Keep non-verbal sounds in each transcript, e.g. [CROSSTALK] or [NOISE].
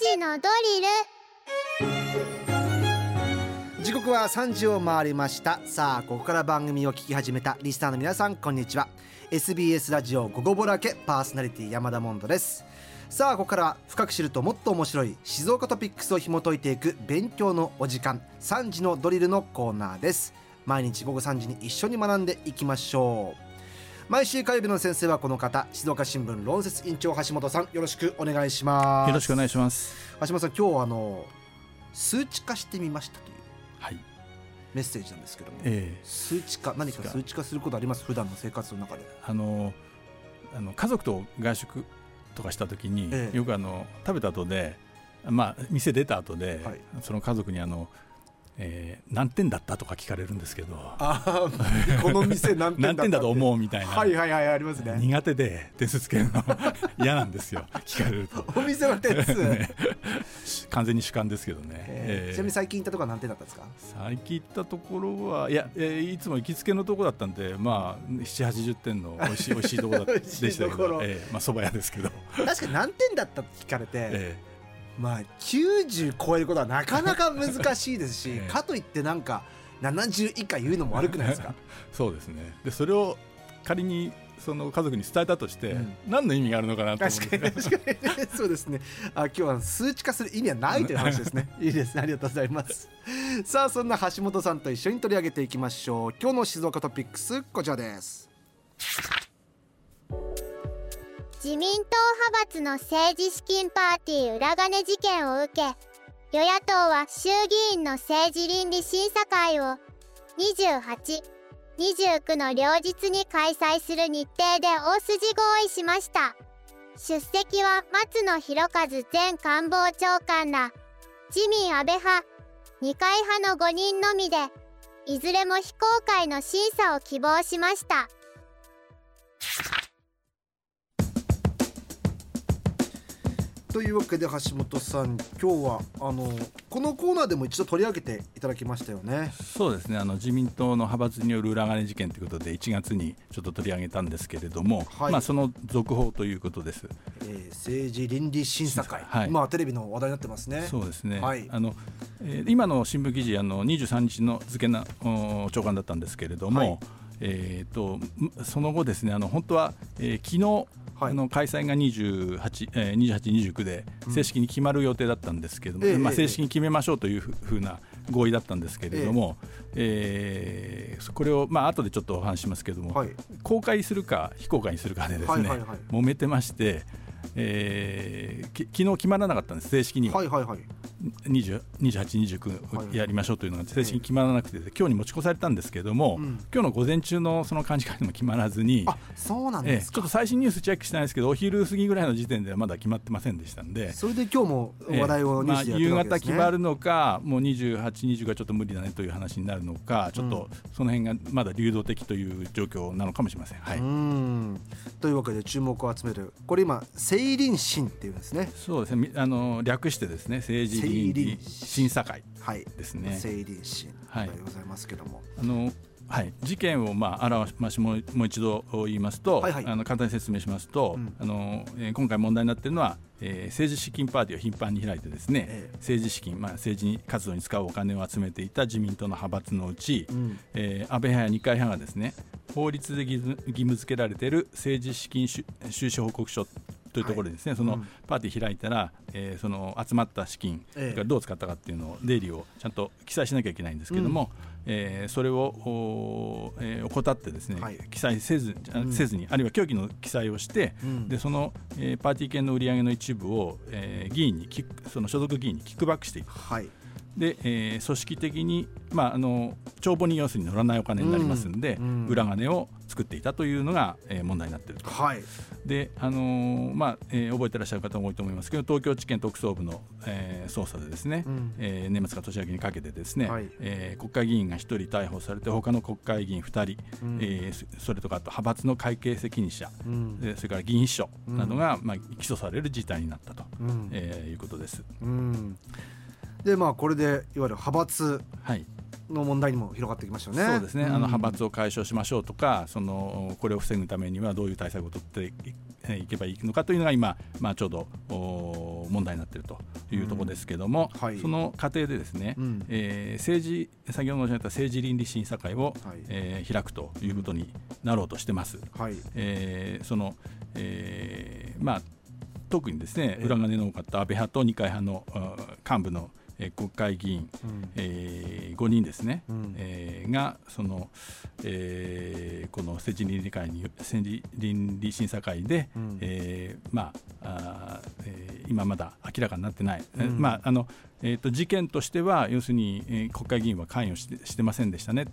時のドリル。時刻は3時を回りました。さあここから番組を聞き始めたリスナーの皆さんこんにちは。SBS ラジオ午後ぼらけパーソナリティ山田モンドです。さあここから深く知るともっと面白い静岡トピックスを紐解いていく勉強のお時間。3時のドリルのコーナーです。毎日午後3時に一緒に学んでいきましょう。毎週火曜日の先生はこの方静岡新聞論説委員長橋本さんよろしくお願いします。よろしくお願いします。橋本さん今日はあの数値化してみましたというはい。メッセージなんですけども、ええ。数値化何か数値化。することあります？普段の生活の中で。あのあの家族と外食とかした時に、ええ。よくあの食べた後でまあ店出た後で、はい。その家族にあの、えー何点だったとか聞かれるんですけど。この店何点だ何点だと思ううみたいな、はいはいはいありますね。苦手で点数つけるの。[LAUGHS] 嫌なんですよ聞かれると、お店の点数、[LAUGHS] ね。完全に主観ですけどね、えーえーちなみに最近行ったとこは何点だったんですか？最近行ったところはいや、えーいつも行きつけのところだったんでまあ7 8 0点の美味しい [LAUGHS] 美味しいところでしたけところ。ど、えーまあ蕎麦屋ですけど、確かに何点だったって聞かれて、えまあ90超えることはなかなか難しいですし、[LAUGHS] ええ。かといってなんか70以下言うのも悪くないですか？ー [LAUGHS] そうですね。でそれを仮にその家族に伝えたとして、うん。何の意味があるのかなと思確かに確かに。[LAUGHS] そうですね。あ今日は数値化する意味はないという話ですね。いいですね。ありがとうございます。さあそんな橋本さんと一緒に取り上げていきましょう。今日の静岡トピックスこちらです自民党派閥の政治資金パーティー裏金事件を受け与野党は衆議院の政治倫理審査会を2829の両日に開催する日程で大筋合意しました。出席は松野博一前官房長官ら自民安倍派二階派の5人のみでいずれも非公開の審査を希望しました。というわけで橋本さん今日はあのこのコーナーでも一度取り上げていただきましたよね。そうですね。あの自民党の派閥による裏金事件ということで1月にちょっと取り上げたんですけれども、はい。まあ、その続報ということです。えー政治倫理審査会、はい。今はテレビの話題になってますね。そうですね、はい。あのえー今の新聞記事あの23日の付けなお長官だったんですけれども、はい。えー、とむその後ですねあの本当は、えー昨日はいあの開催が28、えー、28、29で正式に決まる予定だったんですけれども、ええまあ、ええ。正式に決めましょうというふふうな合意だったんですけれども、えーこれを、まあ後でちょっとお話ししますけれども、はい。公開するか非公開にするかでですね、はいはいはい。揉めてまして、えーき昨日決まらなかったんです正式には。はいはいはい20 28、29やりましょうというのが正式に決まらなくて、今日に持ち越されたんですけれども、うん。今日の午前中のその幹事会でも決まらずに、あそうなんええですか、ちょっと最新ニュースチェックしてないですけど、お昼過ぎぐらいの時点ではまだ決まってませんでしたんで。それで今日も話題をースでやって夕方決まるのか、もう28、29がちょっと無理だねという話になるのか、ちょっとその辺がまだ流動的という状況なのかもしれません。はい。うーん。というわけで注目を集めるこれ今政倫審っていうんですね。そうですね、みあの略してですね、政治倫理審査会はい。ですね。政倫審はいでございますけども、あのはい、事件をまあ表しもうもう一度言いますと、はいはい。あの簡単に説明しますと、うん。あのえー今回問題になっているのは、えー政治資金パーティーを頻繁に開いてですね、ええ。政治資金、まあ、政治活動に使うお金を集めていた自民党の派閥のうち、うん。えー安倍派や二階派がですね法律で義務付けられている政治資金収収支報告書というところでですね、そのうんパーティー開いたら、えーその集まった資金ええ。がどう使ったかっていうのを出入りをちゃんと記載しなきゃいけないんですけども、えーそれを、えー怠ってですね、はい。記載せずせずに、あるいは虚偽の記載をして、うん。でその、えーパーティー券の売り上げの一部を、えー議員にその所属議員にキックバックしていく。はい。で、えー組織的に、まあ、あの帳簿に要するに乗らないお金になりますんで、うん。うん。裏金を作っていたというのが、えー問題になっていると。はい。で、あのーまあえー覚えてらっしゃる方も多いと思いますけど東京地検特捜部の、えー捜査でですね、うん。えー年末か年明けにかけてですね、はい。えー国会議員が1人逮捕されて他の国会議員2人、うん。えーそそれとかあと派閥の会計責任者、うん。でそれから議員秘書などが、まあ、起訴される事態になったと、うん。えーいうことです。うん。でまあこれでいわゆる派閥はいの問題にも広がってきましたよね。そうですね、ん。あの派閥を解消しましょうとかそのこれを防ぐためにはどういう対策を取っていけばいいのかというのが今、まあ、ちょうど問題になっているというところですけれども、うんはい、その過程でですね、うん、えー、政治先ほど申し上げた政治倫理審査会を、はい、えー、開くということになろうとしてます。はい。えー、そのえーまあ、特にですね裏金の多かった安倍派と二階派の幹部のえ国会議員、うん、えー、5人ですね、うん、えー、がその、えー、この政治倫理会に政治倫理審査会で、うん、えー、まああ、えー、今まだ明らかになってない、うん、まああのえーと、事件としては要するに、えー、国会議員は関与してしてませんでしたね、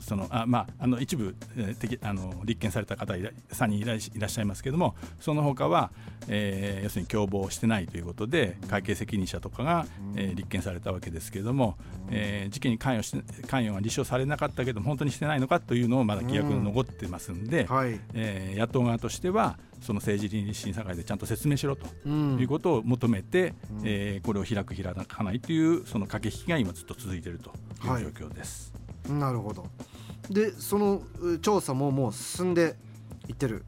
そのあまあ、あの一部、えー、あの立件された方3人いらいらっしゃいますけれども、その他は、えー、要するに共謀してないということで、会計責任者とかが、えー、立件されたわけですけれども、えー、事件に関与し関与が立証されなかったけど、本当にしてないのかというのをまだ疑惑が残ってますんで、うん。はい、えー、野党側としては、その政治倫理審査会でちゃんと説明しろということを求めて、うん、えー、これを開く、開かないというその駆け引きが今ずっと続いているという状況です。はい、なるほど。でその調査ももう進んでいってる。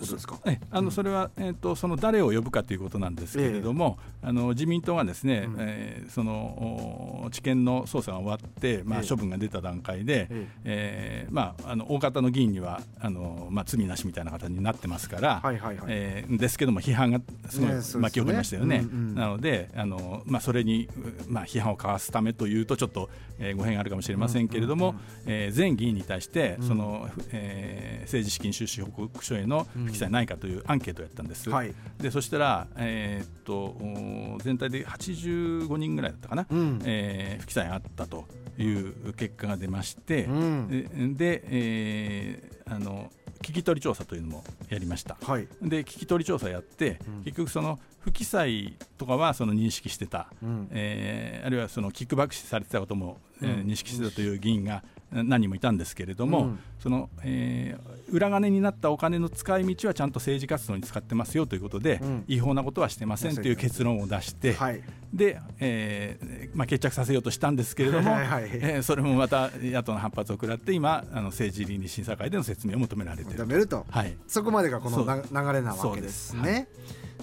ことですか？えあの、それはえっ、ー、とその誰を呼ぶかということなんですけれども、えー、あの自民党がですね、うん、えー、その知見の捜査が終わって、まあ処分が出た段階で、えー、えー、まああの大方の議員にはあのまあ罪なしみたいな形になってますから、はいはいはい、えー、ですけども批判がすごい巻き起こりましたよね。ねうんうん、なのであのまあそれにまあ批判をかわすためというとちょっと、えー、語弊があるかもしれませんけれども、うんうんうん、えー、全議員に対してその、うん、えー、政治資金収支報告書への不記載ないかというアンケートをやったんです、はい、でそしたら、えー、っと全体で85人ぐらいだったかな、うん、えー、不記載あったという結果が出まして、うん、で、えー、あの聞き取り調査というのもやりました、はい、で聞き取り調査やって、うん、結局その不記載とかはその認識してた、うん、えー、あるいはそのキックバックされてたことも、えー、認識してたという議員が何人もいたんですけれども、うん、その、えー、裏金になったお金の使い道はちゃんと政治活動に使ってますよということで、うん、違法なことはしてませんという結論を出して、はい、で、えーまあ、決着させようとしたんですけれども、はいはい、えー、それもまた野党の反発を食らって今あの政治倫理審査会での説明を求められていると、はい、そこまでがこの流れなわけですね。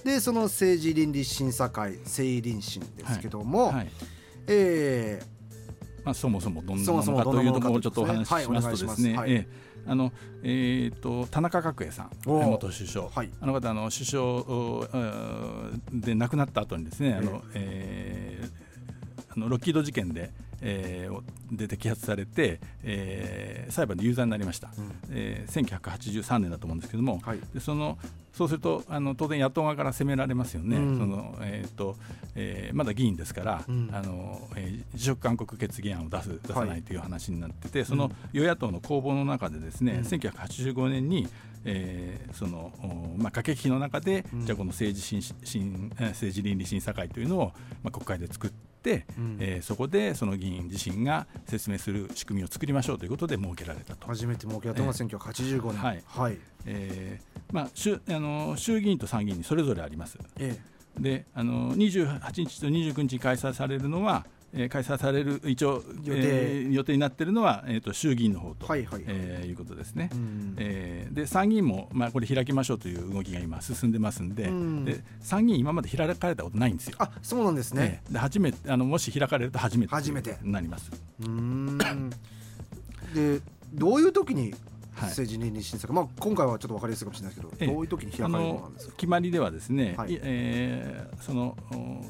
でその政治倫理審査会政倫審ですけども、はい。はい、えーまあ、そもそもどんなものかというところをちょっとお話ししますとですね、はい、えあのえーと、田中角栄さん元首相、はい、あの方あの首相で亡くなった後にですね、あのえー、あのロッキード事件でえー、で摘発されて、えー、裁判で有罪になりました、うん、えー、1983年だと思うんですけども、はい、でそのそうするとあの当然野党側から責められますよね、うん、そのえーとえー、まだ議員ですから、うん、あのえー、辞職勧告決議案を出す出さないという話になってて、はい、その与野党の攻防の中でですね、うん、1985年にえー、そのまあ、駆け引きの中で、うん、じゃあこの政治審政治倫理審査会というのを、まあ、国会で作って、うん、えー、そこでその議員自身が説明する仕組みを作りましょうということで設けられたと。初めて設けられたのが1985年、はい。はい。えーまあ、衆あの衆議院と参議院にそれぞれあります。ええ、であの28日と29日に開催されるのはえー、開催される一応予定,、えー、予定になっているのは、えーと、衆議院の方と、はいはいえー、いうことですね。えー、で参議院も、まあ、これ開きましょうという動きが今進んでますんでんで参議院今まで開かれたことないんですよ。あそうなんですね。で初めてあのもし開かれると初めて初めてなります。うんでどういう時に政治倫理審査会、まあ、今回はちょっと分かりやすいかもしれないですけど、どういう時に開かれるものなんですか？決まりではですね、はい、えー、その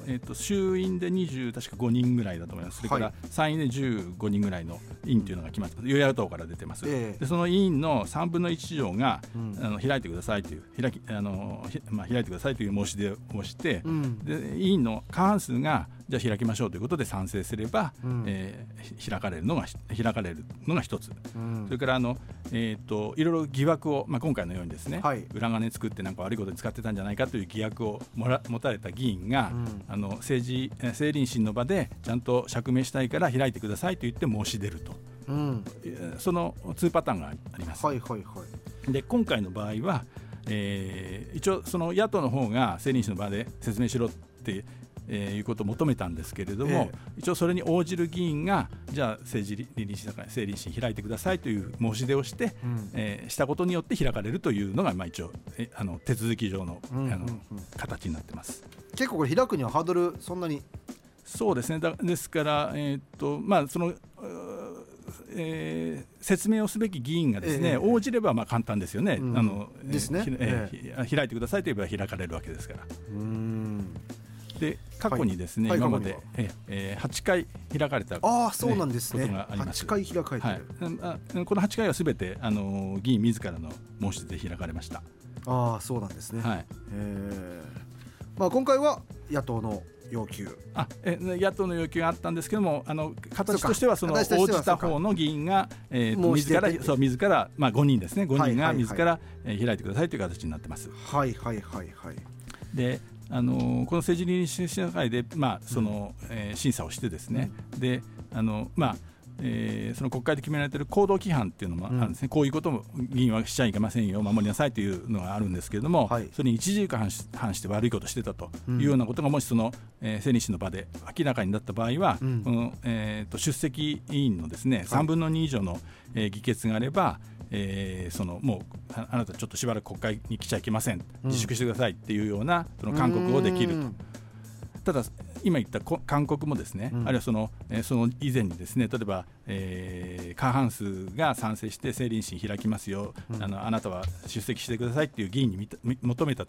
えーと、衆院で20確か5人ぐらいだと思います。それから参院で15人ぐらいの委員というのが決まって与野党から出てます、えー、でその委員の3分の1以上が、うん、あの開いてくださいという開きあの、まあ、開いてくださいという申し出をして、うん、で委員の過半数がじゃあ開きましょうということで賛成すれば、うん、えー、開かれるのが開かれるのが一つ、うん、それからあの、えーと、いろいろ疑惑を、まあ、今回のようにですね、はい、裏金作ってなんか悪いことに使ってたんじゃないかという疑惑をもら持たれた議員が、うん、あの政治政倫審の場でちゃんと釈明したいから開いてくださいと言って申し出ると、うん、その2パターンがあります。はいはいはい、で今回の場合はえー、一応その野党の方が政倫審の場で説明しろってえー、いうことを求めたんですけれども、え一応それに応じる議員がじゃあ政治倫理審査会政倫審開いてくださいという申し出をして、うん、えー、したことによって開かれるというのがまあ一応えあの手続き上の,、あの形になってます。結構これ開くにはハードルそんなに？そうですね。だですから、えー、っとまあそのえー、説明をすべき議員がですね、えー、応じればまあ簡単ですよね、うん、あのですね、えー、開いてくださいと言えば開かれるわけですから。で過去にですね、はい、今まで、ええー、8回開かれた、ね、あそうなんですね。ことがあります。8回開かれてはい、あこの8回はすべてあの議員自らの申し出で開かれました。ああそうなんですね、はい。えー。まあ、今回は野党の要求。あえ野党の要求があったんですけどもあの形としてはその応じた方の議員が、えー、自らそう自らまあ5人ですね。5人が自ら、え開いてくださいという形になってます。はいはいはいはい。であのこの政治倫理審査会で、まあそのえー、審査をしてですね、うん、であのまあえー、その国会で決められている行動規範っていうのもあるんですね、うん、こういうことも議員はしちゃいけませんよ、守りなさいというのがあるんですけれども、はい、それに一時間反して悪いことをしてたというようなことが、もしその、えー、政理士の場で明らかになった場合は、うん、このえーと、出席委員のですね3分の2以上の、えー、議決があれば、えー、そのもうあなたちょっとしばらく国会に来ちゃいけません、自粛してくださいっていうようなその勧告をできると。ただ今言った勧告もですね、うん、あるいはその,、えー、その以前にですね例えば、えー、過半数が賛成して政倫審開きますよ、うん、あのあなたは出席してくださいっていう議員に求めた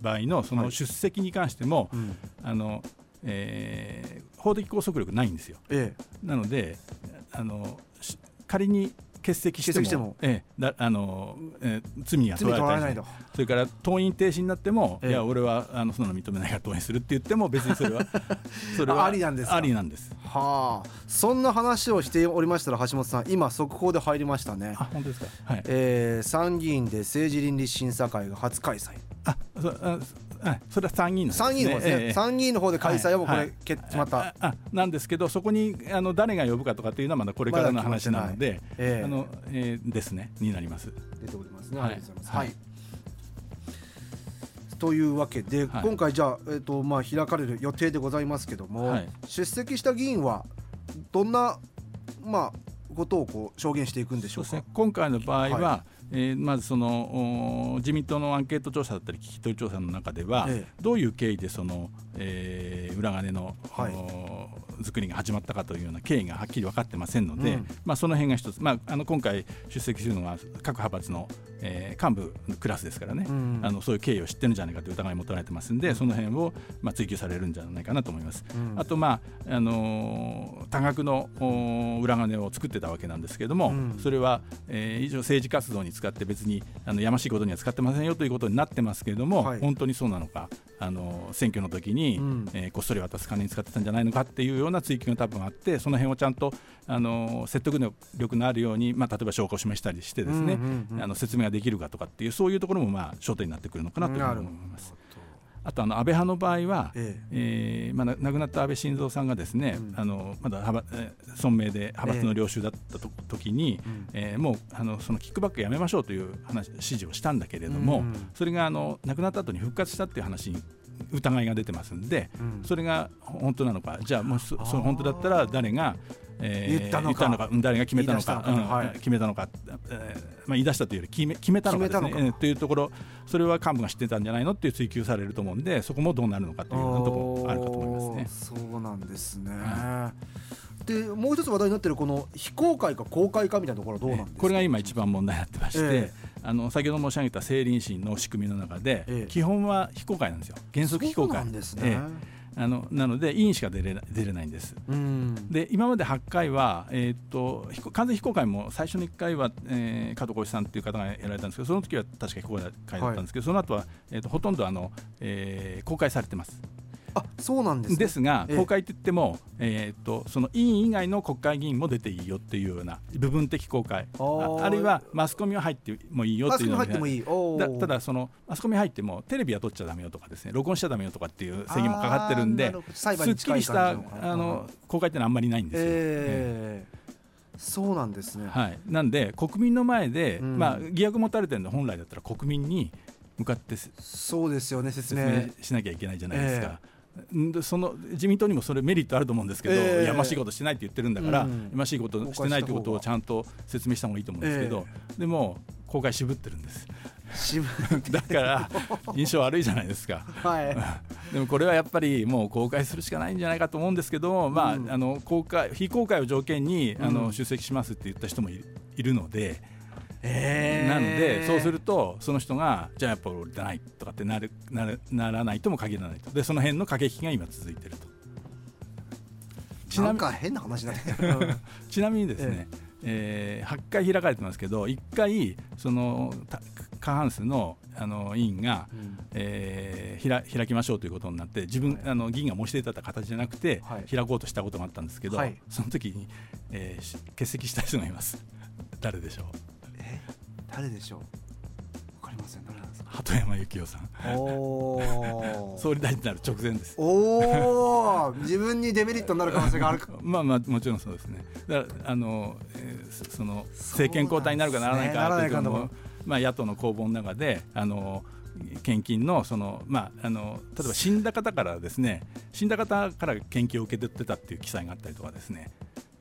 場合のその出席に関しても、はい、あのえー、法的拘束力ないんですよ。ええ、なのであの仮に欠席しても。ええ、だあのえー、罪には問われない。と。それから登院停止になっても、ええ、いや俺はあのそんなの認めないから登院するって言っても別にそれは [LAUGHS] それはありなんですありなんです。はあ。そんな話をしておりましたら橋本さん今速報で入りましたね。あ本当ですか、はい。えー、参議院で政治倫理審査会が初開催。あそあそれは参議院、ね、参議院の方ですね、えー、参議院の方で開催はもうこれ、はい、決まった、あなんですけどそこにあの誰が呼ぶかとかっていうのはまだこれからの話なので、まえー、あのえー、ですね。になります。出ておりますね、はい、ありがとうございます、はい。というわけで、はい、今回じゃあ、えーとまあ、開かれる予定でございますけども、はい、出席した議員はどんな、まあ、ことをこう証言していくんでしょうか、ね、今回の場合は、はいえー、まずその自民党のアンケート調査だったり聞き取り調査の中では、ええ、どういう経緯でその、えー、裏金の、はい、作りが始まったかというような経緯がはっきり分かってませんので、うん、まあ、その辺が一つ、まあ、あの今回出席するのは各派閥の、えー、幹部のクラスですからね、うん、あのそういう経緯を知ってるんじゃないかという疑いを持たれてますんで、うん、その辺を、まあ、追及されるんじゃないかなと思います。あと、まああのー、多額の裏金を作ってたわけなんですけれども、それは、えー、以上政治活動に使って別にあのやましいことには使ってませんよということになってますけれども、はい、本当にそうなのかあの選挙の時に、うん、えー、こっそり渡す金に使ってたんじゃないのかっていうような追及が多分あってその辺をちゃんとあの説得力のあるように、まあ、例えば証拠を示したりしてですね、あの説明ができるかとかっていうそういうところもまあ焦点になってくるのかなと思います。あとあの安倍派の場合は、ええ。えーまあ、亡くなった安倍晋三さんがですね、うん、あのまだ存命で派閥の領袖だったと、えー、時に、えー、もうあのそのキックバックやめましょうという話指示をしたんだけれども、うん、それがあの亡くなった後に復活したっていう話に疑いが出てますんで、うん、それが本当なのか。じゃあもしそそ本当だったら誰がえー、言ったのか。誰が決めたのか、うんはい、決めたのか、えーまあ、言い出したというより決め決めたのかですね、えー、というところそれは幹部が知ってたんじゃないのっていう追及されると思うんでそこもどうなるのかというところあるかと思いますね。そうなんですね、はい、でもう一つ話題になっているこの非公開か公開かみたいなところはどうなんですか、これが今一番問題になってまして、えー、あの先ほど申し上げた政倫審の仕組みの中で、えー、基本は非公開なんですよ。原則非公開。なんですね、えーあのなので委員しか出れない出れないんです。で今まで8回は、えー、っと完全非公開も最初の1回は、えー、加藤浩一さんという方がやられたんですけどその時は確か非公開だったんですけど、はい、その後は、えー、っとほとんどあの、えー、公開されてます。あそうなんです、ね、ですが、公開といっても、えー、っとその委員以外の国会議員も出ていいよっていうような部分的公開。ああるいはマスコミは入ってもいいよっていうのがただそのマスコミ入ってもテレビは撮っちゃだめよとかですね。録音しちゃだめよとかっていう制限もかかってるんですっきりしたあの公開ってのはあんまりないんですよ。えーそうなんですね、はい、なんで国民の前で、うん、まあ、疑惑持たれてるの本来だったら国民に向かってそうですよね説明。しなきゃいけないじゃないですか。えーでその自民党にもそれメリットあると思うんですけど、えーやましいことしてないって言ってるんだから、うん。やましいことしてないってことをちゃんと説明した方がいいと思うんですけど、でも公開渋ってるんです。渋 [LAUGHS] だから印象悪いじゃないですか。は [LAUGHS] でもこれはやっぱりもう公開するしかないんじゃないかと思うんですけど、まあうん。あの公開非公開を条件にあうん。の出席しますって言った人もいいるので、い、えー。なのでそうするとその人がじゃあやっぱ俺出ないとかってなるなるならないとも限らないと。でその辺の駆け引きが今続いていると。ちなみなんか変な話になってきたちなみにですね、えー8回開かれてますけど1回そのた過半数のあの委員が、うん。えーひら開きましょうということになって自分、はい。あの議員が申し出てた形じゃなくて、はい。開こうとしたことがあったんですけど、はい。その時に、えーし欠席した人がいます。誰でしょう？え誰でしょう？わかりません。誰なんですか？鳩山幸夫さん。おー。[LAUGHS] 総理大臣になる直前です。おー。自分にデメリットになる可能性があるか。[LAUGHS] まあまあもちろんそうですね。だからあの、えーそその政権交代になるかならないかそうなんですねというのもならないか。まあ、野党の攻防の中であの献金のその、まあ、あの例えば死んだ方からですね死んだ方から献金を受け取ってたっていう記載があったりとかですね。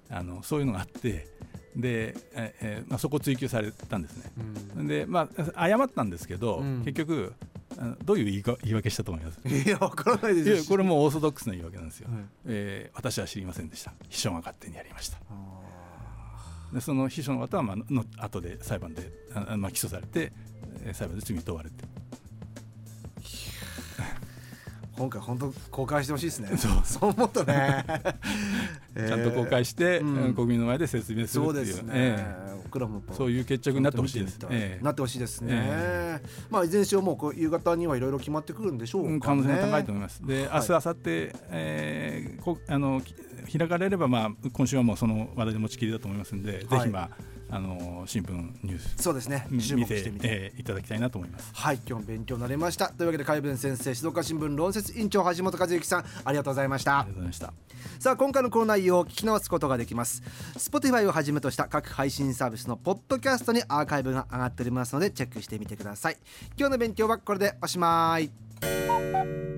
あのそういうのがあってで、ええーまあ、そこを追及されたんですね。うん。でまあ、謝ったんですけど、うん。結局どういう言いか言い訳したと思います？いやわからないですこれもオーソドックスな言い訳なんですよ、はい。えー私は知りませんでした。秘書が勝手にやりました。あでその秘書の方は、まあ、の後で裁判でああまあ、起訴されてえー裁判で罪に問われて。ー今回本当公開してほしいですね。そう。そう思うとね。[LAUGHS] ちゃんと公開して、うん。うん国民の前で説明するっていう。そうですね、え僕らもそういう決着になってほしいですええなってほしいですね、えまあいずれにしろもうこう夕方にはいろいろ決まってくるんでしょうか、ね。うん可能性が高いと思います。で、はい。明日、明後日、えーこあのき開かれれば、まあ、今週はもうその話題で持ちきりだと思いますので、はい。ぜひ、まあ、あの新聞ニュースそうですね。注目してみて、えーいただきたいなと思います。はい今日も勉強になりました。というわけで海文先生静岡新聞論説委員長橋本和之さんありがとうございました。ありがとうございました。さあ今回のこの内容を聞き直すことができます。Spotify をはじめとした各配信サービスのポッドキャストにアーカイブが上がっておりますのでチェックしてみてください。今日の勉強はこれでおしまい